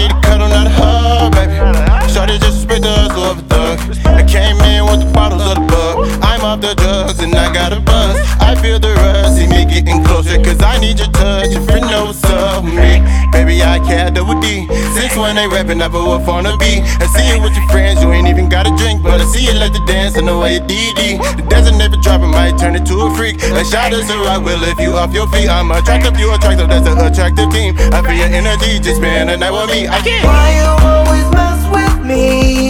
need a cuddle, not a hug, baby. Shorty just spit the hustle of a thug. I came in with the bottles of the bug. I'm off the drugs and I got a buzz. I feel the rush, see me getting closer, cause I need your touch. Your friend knows of me. Baby, I care double D. Since when they rapping, I blew up on a beat. I see you with your friends, you ain't to way you DD. The desert never dropping, might turn into a freak. A shot is a rock, will lift you off your feet. I'm attractive, you attractive, that's an attractive team. I feel your energy, just spend the night with me. I can't. Why you always mess with me,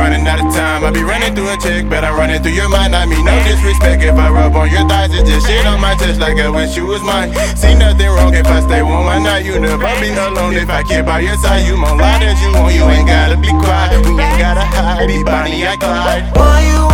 running out of time. I be running through a check, but I'm running through your mind. I mean, no disrespect if I rub on your thighs. It's just shit on my chest like I wish you was mine. See nothing wrong if I stay warm one night. You never be alone if I keep by your side. You more lie than you want. You ain't gotta be quiet. We ain't gotta hide. Be Bonnie and Clyde. Why you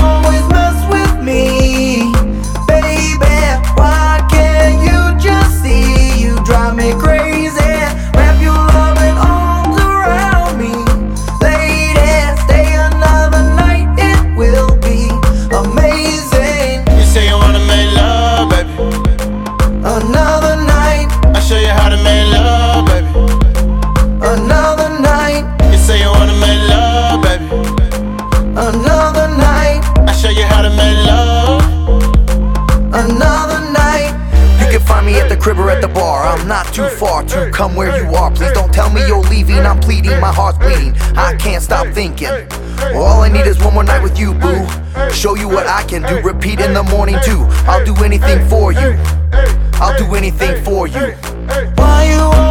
me at the crib or at the bar. I'm not too far to come where you are. Please don't tell me you're leaving. I'm pleading, my heart's bleeding. I can't stop thinking. All I need is one more night with you, boo. Show you what I can do. Repeat in the morning, too. I'll do anything for you. I'll do anything for you. Why you